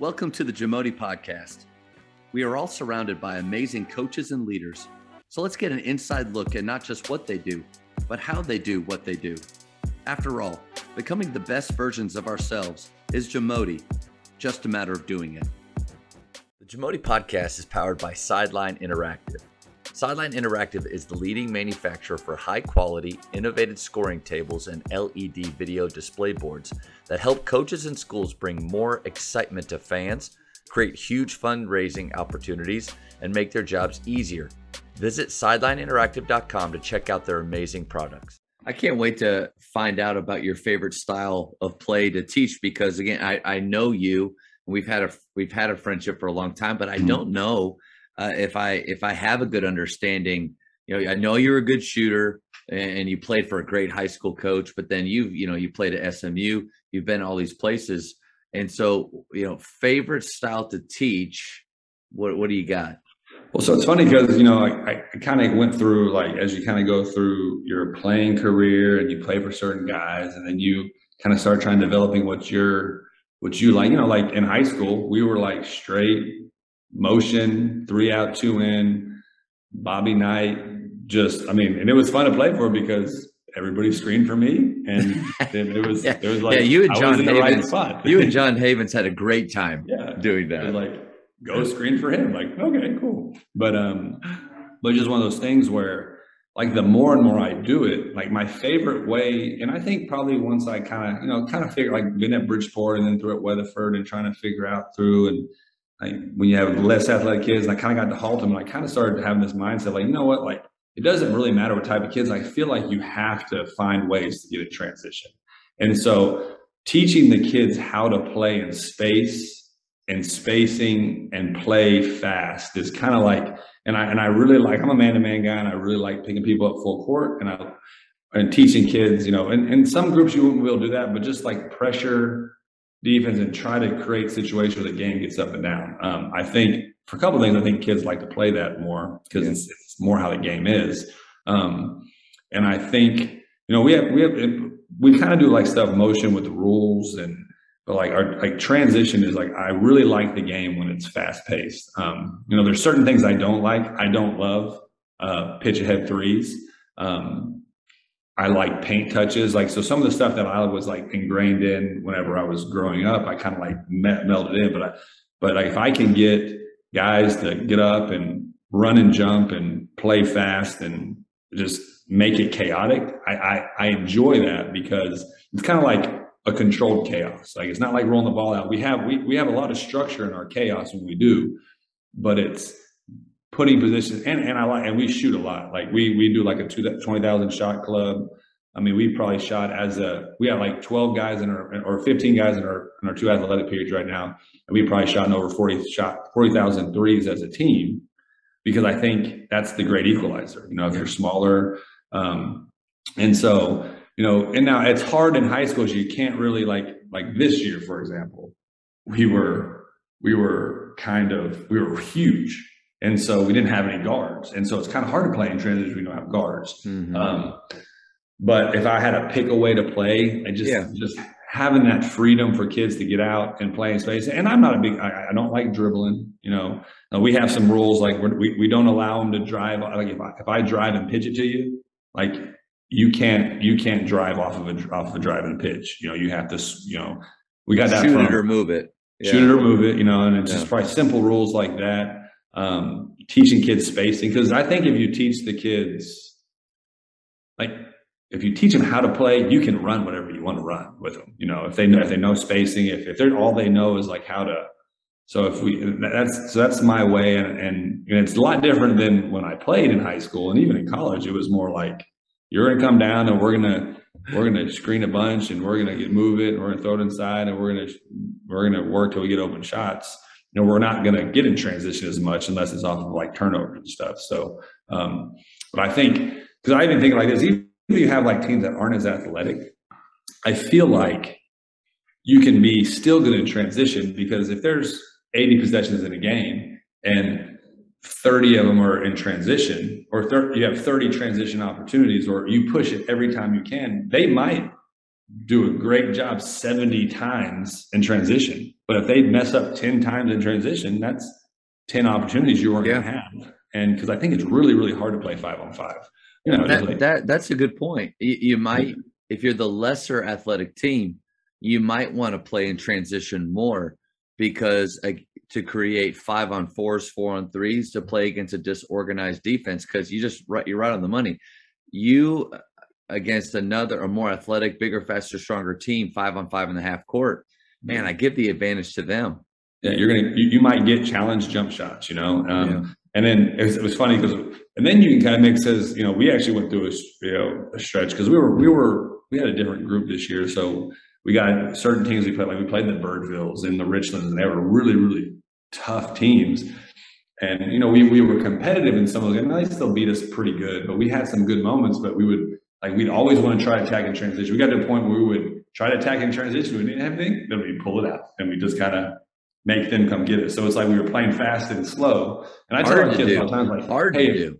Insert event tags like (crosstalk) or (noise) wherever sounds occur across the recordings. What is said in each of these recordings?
Welcome to the Jamodi Podcast. We are all surrounded by amazing coaches and leaders. So let's get an inside look at not just what they do, but how they do what they do. After all, becoming the best versions of ourselves is Jamodi, just a matter of doing it. The Jamodi Podcast is powered by Sideline Interactive. Sideline Interactive is the leading manufacturer for high quality, innovative scoring tables and LED video display boards that help coaches and schools bring more excitement to fans, create huge fundraising opportunities, and make their jobs easier. Visit sidelineinteractive.com to check out their amazing products. I can't wait to find out about your favorite style of play to teach because again, I, I know you. We've had a we've had a friendship for a long time, but I mm-hmm. don't know uh, if I if I have a good understanding, you know, I know you're a good shooter and you played for a great high school coach, but then you've you know you played at SMU, you've been all these places, and so you know, favorite style to teach. What what do you got? Well, so it's funny because you know I, I kind of went through like as you kind of go through your playing career and you play for certain guys, and then you kind of start trying developing what you're what you like. You know, like in high school, we were like straight motion, three out, two in, Bobby Knight. Just, I mean, and it was fun to play for because everybody screened for me, and (laughs) it was yeah. it was like yeah, you and John Havens, right you and (laughs) John Havens had a great time yeah, doing that. like go screen for him, like okay, cool. But um, but just one of those things where like the more and more I do it, like my favorite way, and I think probably once I kind of you know kind of figure like been at Bridgeport and then through at Weatherford and trying to figure out through and like when you have less athletic kids, and I kind of got to Haltom, and I kind of started having this mindset, like, you know what, like it doesn't really matter what type of kids. I feel like you have to find ways to get a transition. And so teaching the kids how to play in space and spacing and play fast is kind of like, and I and I really like, I'm a man-to-man guy, and I really like picking people up full court and I and teaching kids, you know, and in some groups you wouldn't be able to do that, but just like pressure defense and try to create situations where the game gets up and down. Um, I think for a couple of things, I think kids like to play that more because yeah. it's, it's, more how the game is. Um, and I think you know we have we have we kind of do like stuff motion with the rules and but like our like transition is like I really like the game when it's fast paced. Um, you know, there's certain things I don't like. I don't love uh, pitch ahead threes. Um, I like paint touches. Like, so some of the stuff that I was like ingrained in whenever I was growing up, I kind of like met, in. But I, but like, if I can get guys to get up and run and jump and play fast and just make it chaotic, I, I, I enjoy that because it's kind of like a controlled chaos. Like it's not like rolling the ball out. We have we we have a lot of structure in our chaos when we do, but it's putting positions and, and I like and we shoot a lot. Like we we do like a two twenty thousand shot club. I mean, we probably shot as a we have like twelve guys in our or fifteen guys in our in our two athletic periods right now, and we probably shot in over forty shot forty thousand threes as a team because I think that's the great equalizer. You know, if you're smaller, um, and so you know, and now it's hard in high schools. You can't really like like this year, for example, we were we were kind of we were huge and so we didn't have any guards. And so it's kind of hard to play in transition we don't have guards. Mm-hmm. Um, but if I had to pick a way to play, I just yeah. just having that freedom for kids to get out and play in space. And I'm not a big, I, I don't like dribbling. You know, now we have some rules like we we don't allow them to drive. Like if I, if I drive and pitch it to you, like you can't you can't drive off of a off of a drive and pitch. You know, you have to you know we got that shoot from, it or move it. Yeah. Shoot it or move it. You know, and it's yeah. just probably simple rules like that um, teaching kids spacing because I think if you teach the kids, like if you teach them how to play, you can run whatever you want to run with them. You know, if they know if they know spacing, if if they're all they know is like how to. So if we that's so that's my way, and, and and it's a lot different than when I played in high school and even in college. It was more like you're gonna come down and we're gonna we're gonna screen a bunch and we're gonna get move it and we're gonna throw it inside and we're gonna we're gonna work till we get open shots you know, we're not going to get in transition as much unless it's off of like turnover and stuff. So, um, but I think, because I even think like this, even if you have like teams that aren't as athletic, I feel like you can be still good in transition because if there's 80 possessions in a game and 30 of them are in transition, or 30, you have 30 transition opportunities, or you push it every time you can, they might do a great job 70 times in transition. But if they mess up 10 times in transition, that's 10 opportunities you weren't yeah. going to have. And because I think it's really, really hard to play five on five. You know, that, like, that that's a good point. You, you might, if you're the lesser athletic team, you might want to play in transition more because uh, to create five on fours, four on threes to play against a disorganized defense because you just right, you're right on the money. You uh, against another a more athletic, bigger, faster, stronger team, five on five in the half court. Man, I give the advantage to them. Yeah, you're gonna you, you might get challenge jump shots, you know. Um, yeah. And then it was, it was funny because, and then you can kind of make as you know, we actually went through a you know a stretch because we were we were we had a different group this year, so we got certain teams we played like we played the Birdvilles and the Richlands, and they were really really tough teams. And you know, we we were competitive in some of those. And they still beat us pretty good, but we had some good moments. But we would like we'd always want to try attack in transition. We got to a point where we would try to attack in transition. We didn't have anything, then we pull it out, and we just kind of make them come get it. So it's like we were playing fast and slow. And I tell our kids all the time, like, hard hey, to do.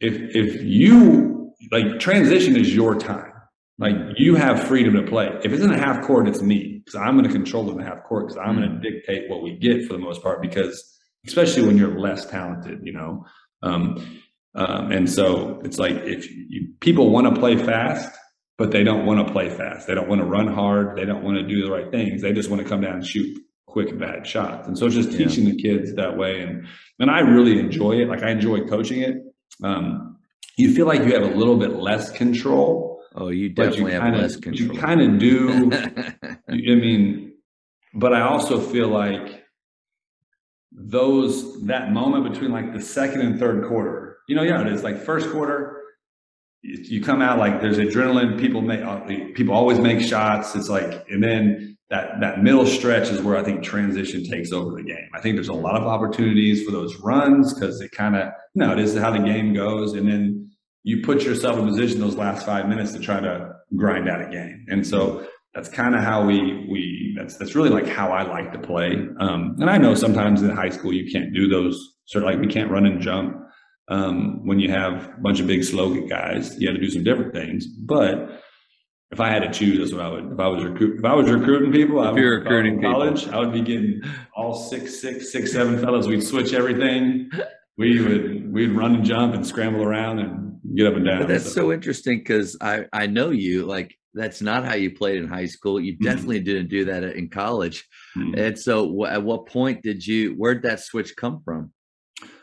If if you like transition is your time. Like you have freedom to play. If it's in a half court, it's me because I'm going to control in the half court because I'm mm. going to dictate what we get for the most part. Because especially when you're less talented, you know. Um, um, and so it's like if you, people want to play fast, but they don't want to play fast. They don't want to run hard. They don't want to do the right things. They just want to come down and shoot quick bad shots. And so it's just teaching yeah. the kids that way. And and I really enjoy it. Like I enjoy coaching it. Um, you feel like you have a little bit less control. Oh, you definitely you have kinda, less control. You kind of do. (laughs) I mean, but I also feel like those that moment between like the second and third quarter, you know, yeah, it is like first quarter, you come out like there's adrenaline. People make uh, people always make shots. It's like, and then that that middle stretch is where I think transition takes over the game. I think there's a lot of opportunities for those runs because it kind of you know it is how the game goes, and then you put yourself in position those last five minutes to try to grind out a game. And so that's kind of how we we that's that's really like how I like to play. Um, and I know sometimes in high school you can't do those sort of like we can't run and jump um, when you have a bunch of big slogan guys. You had to do some different things, but if I had to choose, that's what I would. If I was recruit, if I was recruiting people, if I you're recruiting college, people. I would be getting all six, six, six, seven fellows. We'd switch everything. We would we'd run and jump and scramble around and get up and down. But that's so, so interesting because I I know you like that's not how you played in high school. You definitely mm-hmm. didn't do that in college. Mm-hmm. And so, at what point did you? Where'd that switch come from?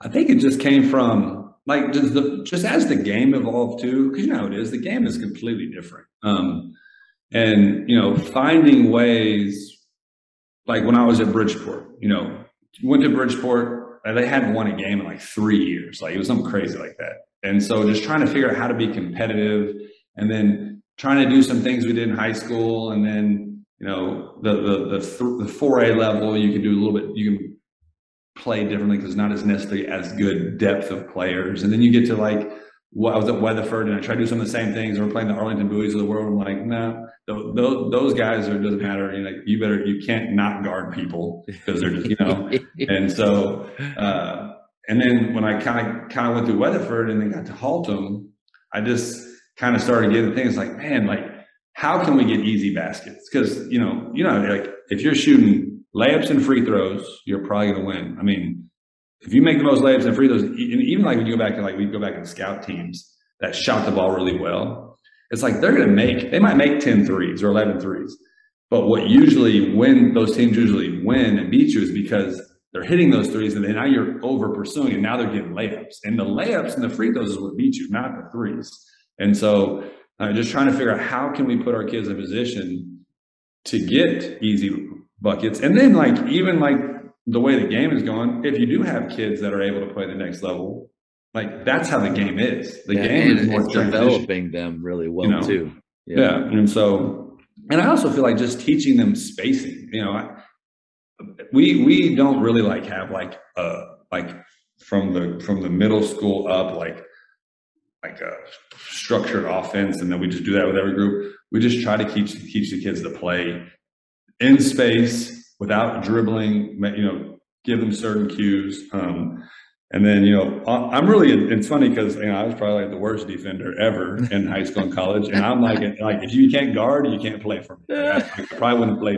I think it just came from like just the just as the game evolved too, because you know how it is. The game is completely different. Um, and you know, finding ways like when I was at Bridgeport, you know, went to Bridgeport, they hadn't won a game in like three years. Like it was something crazy like that. And so just trying to figure out how to be competitive and then trying to do some things we did in high school. And then, you know, the, the, the, the 4A level, you can do a little bit, you can play differently because not as necessarily as good depth of players. And then you get to like, well, I was at Weatherford and I tried to do some of the same things. And we're playing the Arlington Bowies of the world. I'm like, no, nah, those, those guys are, doesn't matter. You know, you better, you can't not guard people because they're just, you know, (laughs) and so, uh, and then when I kind of, kind of went through Weatherford and then got to Haltom, I just kind of started getting things like, man, like, how can we get easy baskets? Because, you know, you know, like if you're shooting layups and free throws, you're probably going to win. I mean, if you make the most layups and free throws, even like when you go back to like we go back to scout teams that shot the ball really well, it's like they're going to make they might make 10 threes or 11 threes. But what usually when those teams usually win and beat you is because they're hitting those threes and then now you're over pursuing and now they're getting layups. And the layups and the free throws is what beat you, not the threes. And so uh, just trying to figure out how can we put our kids in position to get easy buckets. And then like even like the way the game is going, if you do have kids that are able to play the next level, like that's how the game is. The yeah, game is more developing them really well you know? too. Yeah. yeah. And so, and I also feel like just teaching them spacing, you know, I, we, we don't really like have like, uh, like from the, from the middle school up, like, like a structured offense. And then we just do that with every group. We just try to teach, teach the kids to play in space without dribbling, you know, give them certain cues. Um, And then, you know, I'm really, it's funny because, you know, I was probably like the worst defender ever in high school and college. And I'm like, like, if you can't guard, you can't play for me. I, I probably wouldn't play.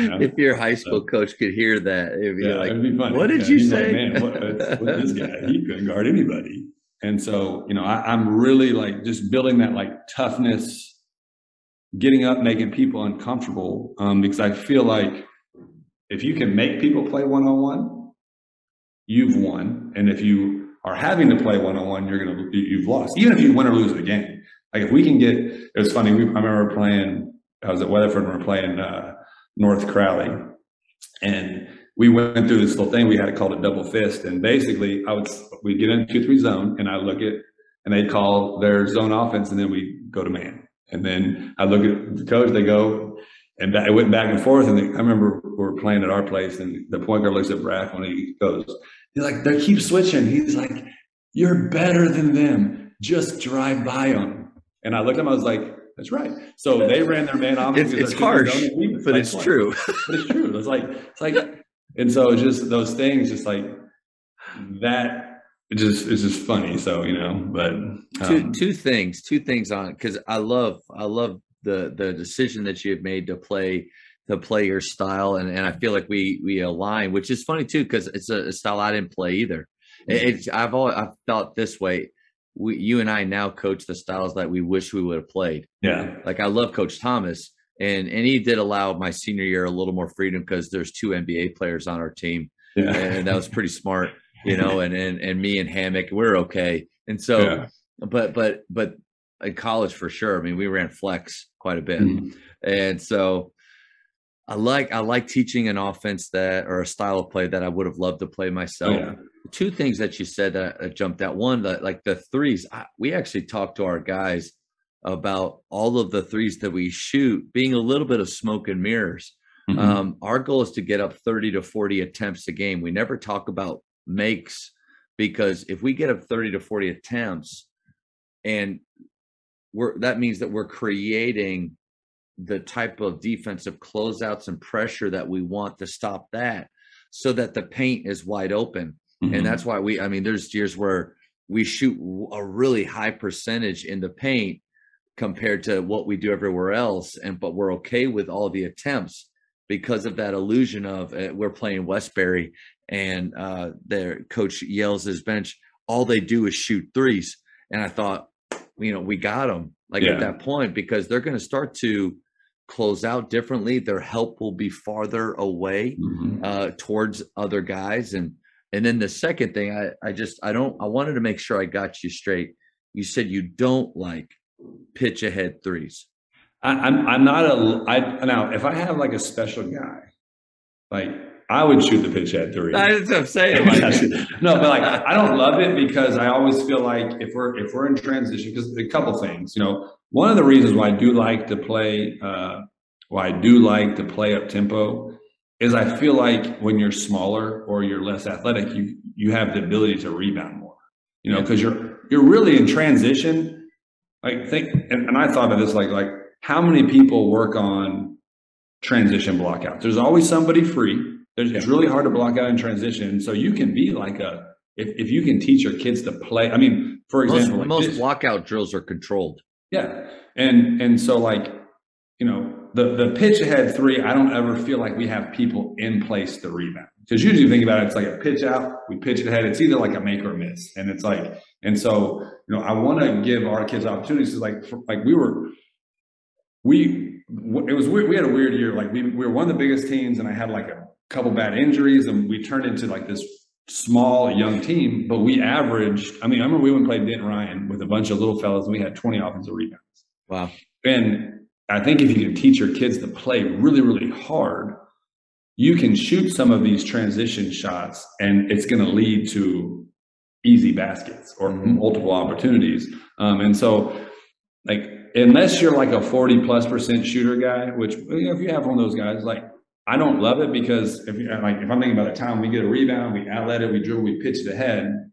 You know? If your high school so, coach could hear that, it'd be yeah, like, it'd be what did yeah, you say? Like, Man, what, what, this guy, he couldn't guard anybody. And so, you know, I, I'm really like just building that like toughness, getting up, making people uncomfortable. Um, because I feel like if you can make people play one on one, you've won. And if you are having to play one on one, you're gonna you've lost. Even if you win or lose the game. Like if we can get, it was funny. We, I remember playing. I was at Weatherford and we are playing uh, North Crowley, and we went through this little thing. We had to call it double fist, and basically, I would we get in two three zone, and I look at, and they call their zone offense, and then we go to man, and then I look at the coach. They go, and it went back and forth. And I remember we were playing at our place, and the point guard looks at Brack when he goes, he's like, they keep switching. He's like, you're better than them. Just drive by them. And I looked at him, I was like, that's right. So they ran their man off. It's, it's harsh, but it's true. (laughs) but it's true. It's like, it's like, and so it's just those things, just like that it just it's just funny so you know but um, two two things two things on because i love i love the the decision that you have made to play to play your style and, and I feel like we we align, which is funny too because it's a, a, style I didn't play either. It's I've always I've felt this way. We you and I now coach the styles that we wish we would have played. Yeah, like I love Coach Thomas, and and he did allow my senior year a little more freedom because there's two NBA players on our team, yeah. and that was pretty smart, you know. (laughs) And and and me and Hammock, we're okay. And so, yeah. but but but in college for sure. I mean, we ran flex quite a bit, mm-hmm. and so I like I like teaching an offense that or a style of play that I would have loved to play myself. Yeah. Two things that you said that jumped out. One, that like the threes. I, we actually talked to our guys about all of the threes that we shoot being a little bit of smoke and mirrors. Mm-hmm. Um, our goal is to get up 30 to 40 attempts a game. We never talk about makes because if we get up 30 to 40 attempts and we're that means that we're creating the type of defensive closeouts and pressure that we want to stop that so that the paint is wide open. Mm-hmm. And that's why we, I mean, there's years where we shoot a really high percentage in the paint compared to what we do everywhere else. And, but we're okay with all the attempts because of that illusion of uh, we're playing Westbury and uh, their coach yells his bench, all they do is shoot threes. And I thought, you know, we got them like yeah. at that point because they're going to start to close out differently. Their help will be farther away mm-hmm. uh, towards other guys. And and then the second thing, I I just I don't I wanted to make sure I got you straight. You said you don't like pitch ahead threes. I, I'm I'm not a I now if I have like a special guy, like I would shoot the pitch at three. (laughs) That's what I'm saying. no, but like I don't love it because I always feel like if we're if we're in transition, because a couple things, you know, one of the reasons why I do like to play, uh, why I do like to play up tempo, is I feel like when you're smaller or you're less athletic, you you have the ability to rebound more. You know, because you're you're really in transition. Like think, and, and I thought of this like like how many people work on transition blockouts? There's always somebody free there's. It's really hard to block out in transition. So you can be like a if, if you can teach your kids to play. I mean, for example, most, like most blockout drills are controlled. Yeah, and and so like you know the the pitch ahead three. I don't ever feel like we have people in place to rebound because usually you think about it, it's like a pitch out, we pitch it ahead. It's either like a make or miss, and it's like and so you know I want to give our kids opportunities. Like for, like we were we it was weird. We had a weird year. Like we, we were one of the biggest teams, and I had like a couple bad injuries, and we turned into like this small young team. But we averaged. I mean, I remember we went and played Denton Ryan with a bunch of little fellas, and we had 20 offensive rebounds. Wow. And I think if you can teach your kids to play really, really hard, you can shoot some of these transition shots, and it's going to lead to easy baskets or mm-hmm. multiple opportunities. Um, and so, like, unless you're like a 40 plus percent shooter guy, which you know, if you have one of those guys, like I don't love it because if like if I'm thinking about the time we get a rebound, we outlet it, we drill, we pitch it ahead.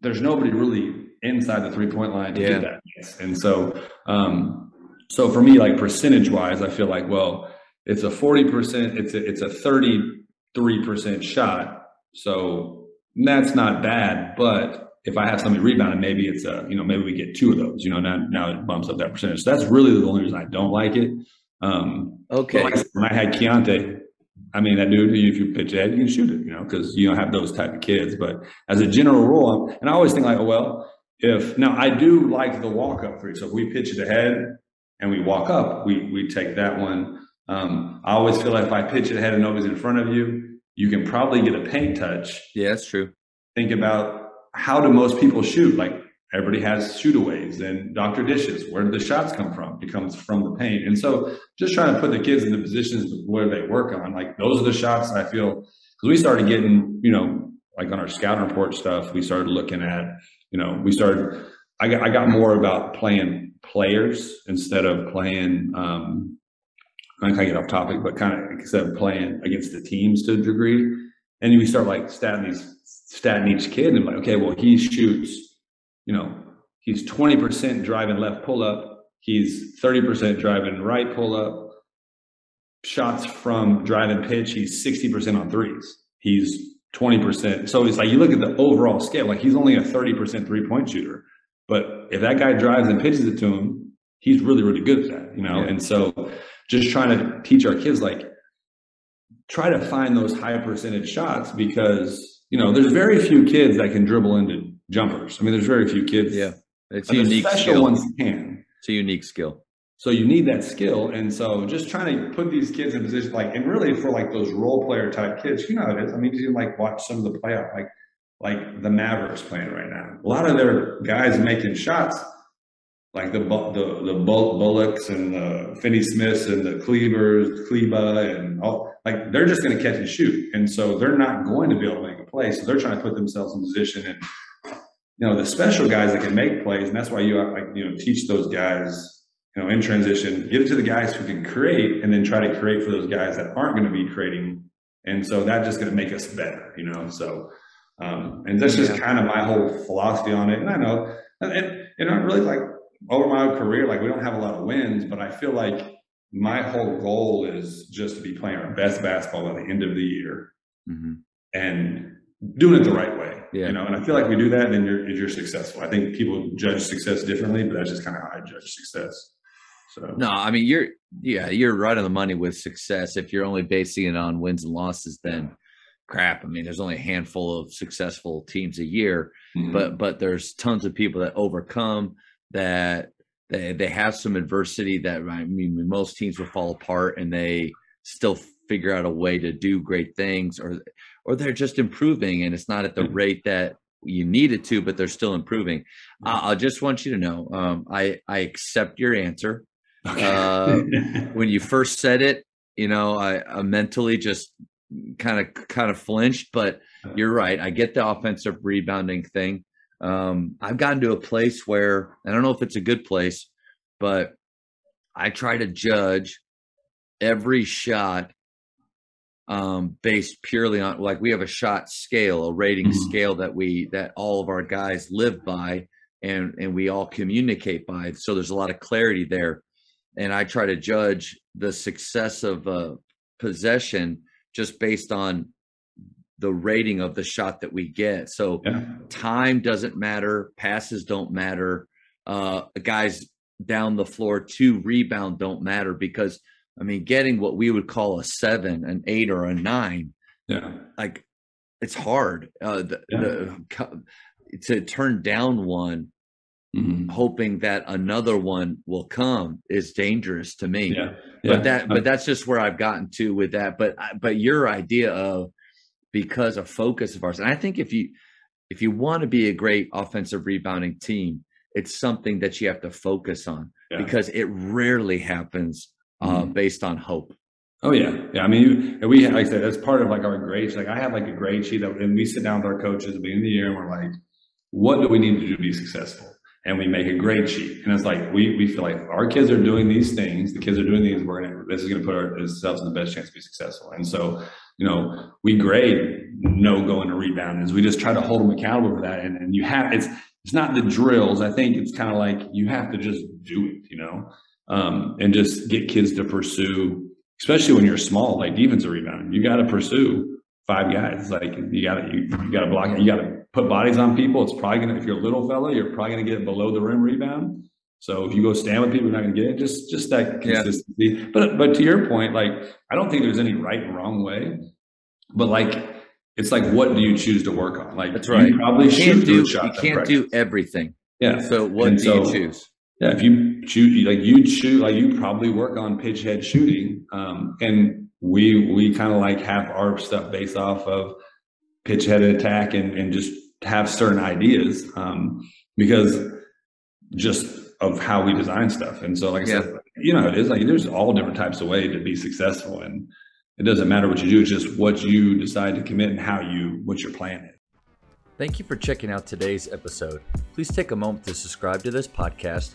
There's nobody really inside the three point line to yeah. do that. And so um so for me, like percentage wise, I feel like, well, it's a 40%, it's a it's a 33% shot. So that's not bad. But if I have somebody rebounding, maybe it's a, you know, maybe we get two of those, you know, now, now it bumps up that percentage. So that's really the only reason I don't like it. Um, okay. Like when I had Keontae, I mean, that dude, if you pitch ahead, you can shoot it, you know, because you don't have those type of kids. But as a general rule, and I always think like, oh, well, if now I do like the walk up three. So if we pitch it ahead and we walk up, we we take that one. Um, I always feel like if I pitch it ahead and nobody's in front of you, you can probably get a paint touch. Yeah, that's true. Think about how do most people shoot? Like everybody has shootaways and Dr. Dishes. Where do the shots come from? It comes from the paint. And so just trying to put the kids in the positions where they work on, like those are the shots I feel because we started getting, you know, like on our scout report stuff, we started looking at, you know, we started I got I got more about playing players instead of playing um I kind of get off topic, but kind of instead of playing against the teams to a degree. And we start like statting these statting each kid and like, okay, well, he shoots, you know, he's 20% driving left pull up, he's 30% driving right pull up. Shots from driving pitch, he's 60% on threes. He's 20%. So it's like you look at the overall scale, like he's only a 30% three point shooter. But if that guy drives and pitches it to him, he's really, really good at that, you know? Yeah. And so just trying to teach our kids, like, try to find those high percentage shots because, you know, there's very few kids that can dribble into jumpers. I mean, there's very few kids. Yeah. It's a unique special skill. ones can. It's a unique skill. So you need that skill. And so just trying to put these kids in position, like, and really for like those role player type kids, you know how it is. I mean, you can like watch some of the playoff, like, like the Mavericks playing right now. A lot of their guys making shots, like the the the Bullocks and the Finney Smiths and the Klebers, Kleber and all, like they're just going to catch and shoot, and so they're not going to be able to make a play. So they're trying to put themselves in position, and you know the special guys that can make plays, and that's why you like you know teach those guys you know, in transition, give it to the guys who can create and then try to create for those guys that aren't going to be creating. And so that's just going to make us better, you know? So, um, and that's just yeah. kind of my whole philosophy on it. And I know, and, and, I really like over my career, like we don't have a lot of wins, but I feel like my whole goal is just to be playing our best basketball by the end of the year mm-hmm. and doing it the right way. Yeah. You know, and I feel like we do that, then you're you're successful. I think people judge success differently, but that's just kind of how I judge success. So no, I mean you're yeah, you're right on the money with success. If you're only basing it on wins and losses, then crap. I mean, there's only a handful of successful teams a year, mm-hmm. but but there's tons of people that overcome that they they have some adversity that I mean most teams will fall apart and they still figure out a way to do great things or or they're just improving and it's not at the mm-hmm. rate that you need it to but they're still improving mm-hmm. i, I just want you to know um, i i accept your answer Okay. uh, (laughs) when you first said it, you know, I, I mentally just kind of kind of flinched, but you're right. I get the offensive rebounding thing. Um, I've gotten to a place where I don't know if it's a good place, but I try to judge every shot um, based purely on like we have a shot scale, a rating mm-hmm. scale that we that all of our guys live by and and we all communicate by. So there's a lot of clarity there and I try to judge the success of a possession just based on the rating of the shot that we get. So yeah. time doesn't matter, passes don't matter, uh, guys down the floor to rebound don't matter because I mean getting what we would call a seven, an eight, or a nine, yeah, like it's hard. Uh, the, yeah. the, to turn down one Mm-hmm. hoping that another one will come is dangerous to me. Yeah. Yeah. But that, but that's just where I've gotten to with that. But, but your idea of because of focus of ours, and I think if you, if you want to be a great offensive rebounding team, it's something that you have to focus on because it rarely happens uh, mm-hmm. based on hope. Oh yeah, yeah. I mean, we like I said that's part of like our grades. Like I have like a grade sheet that, and we sit down with our coaches at the beginning of the year, and we're like, what do we need to do to be successful? and we make a grade sheet. And it's like we we feel like our kids are doing these things, the kids are doing these, we're gonna this is gonna put ourselves in the best chance to be successful. And so, you know, we grade no going to rebound is we just try to hold them accountable for that. And, and you have it's it's not the drills. I think it's kind of like you have to just do it, you know, um, and just get kids to pursue, especially when you're small, like defensive rebounding. You got to pursue five guys. Like you got to you, you got to block it. You got to put bodies on people. It's probably gonna if you're a little fella, you're probably gonna get below the rim rebound. So if you go stand with people, you're not gonna get it. Just just that Yeah. consistency. But but to your point, like I don't think there's any right and wrong way. But like it's like what do you choose to work on? Like That's right. You probably You shoot can't do you can't do everything. yeah. So what And do so- you choose? Yeah, if you shoot, like you'd shoot, like you probably work on pitch head shooting, um, and we we kind of like have our stuff based off of pitch head attack and and just have certain ideas um, because just of how we design stuff. And so, like I said, you know, it is like there's all different types of way to be successful, and it doesn't matter what you do; it's just what you decide to commit and how you what your plan is. Thank you for checking out today's episode. Please take a moment to subscribe to this podcast,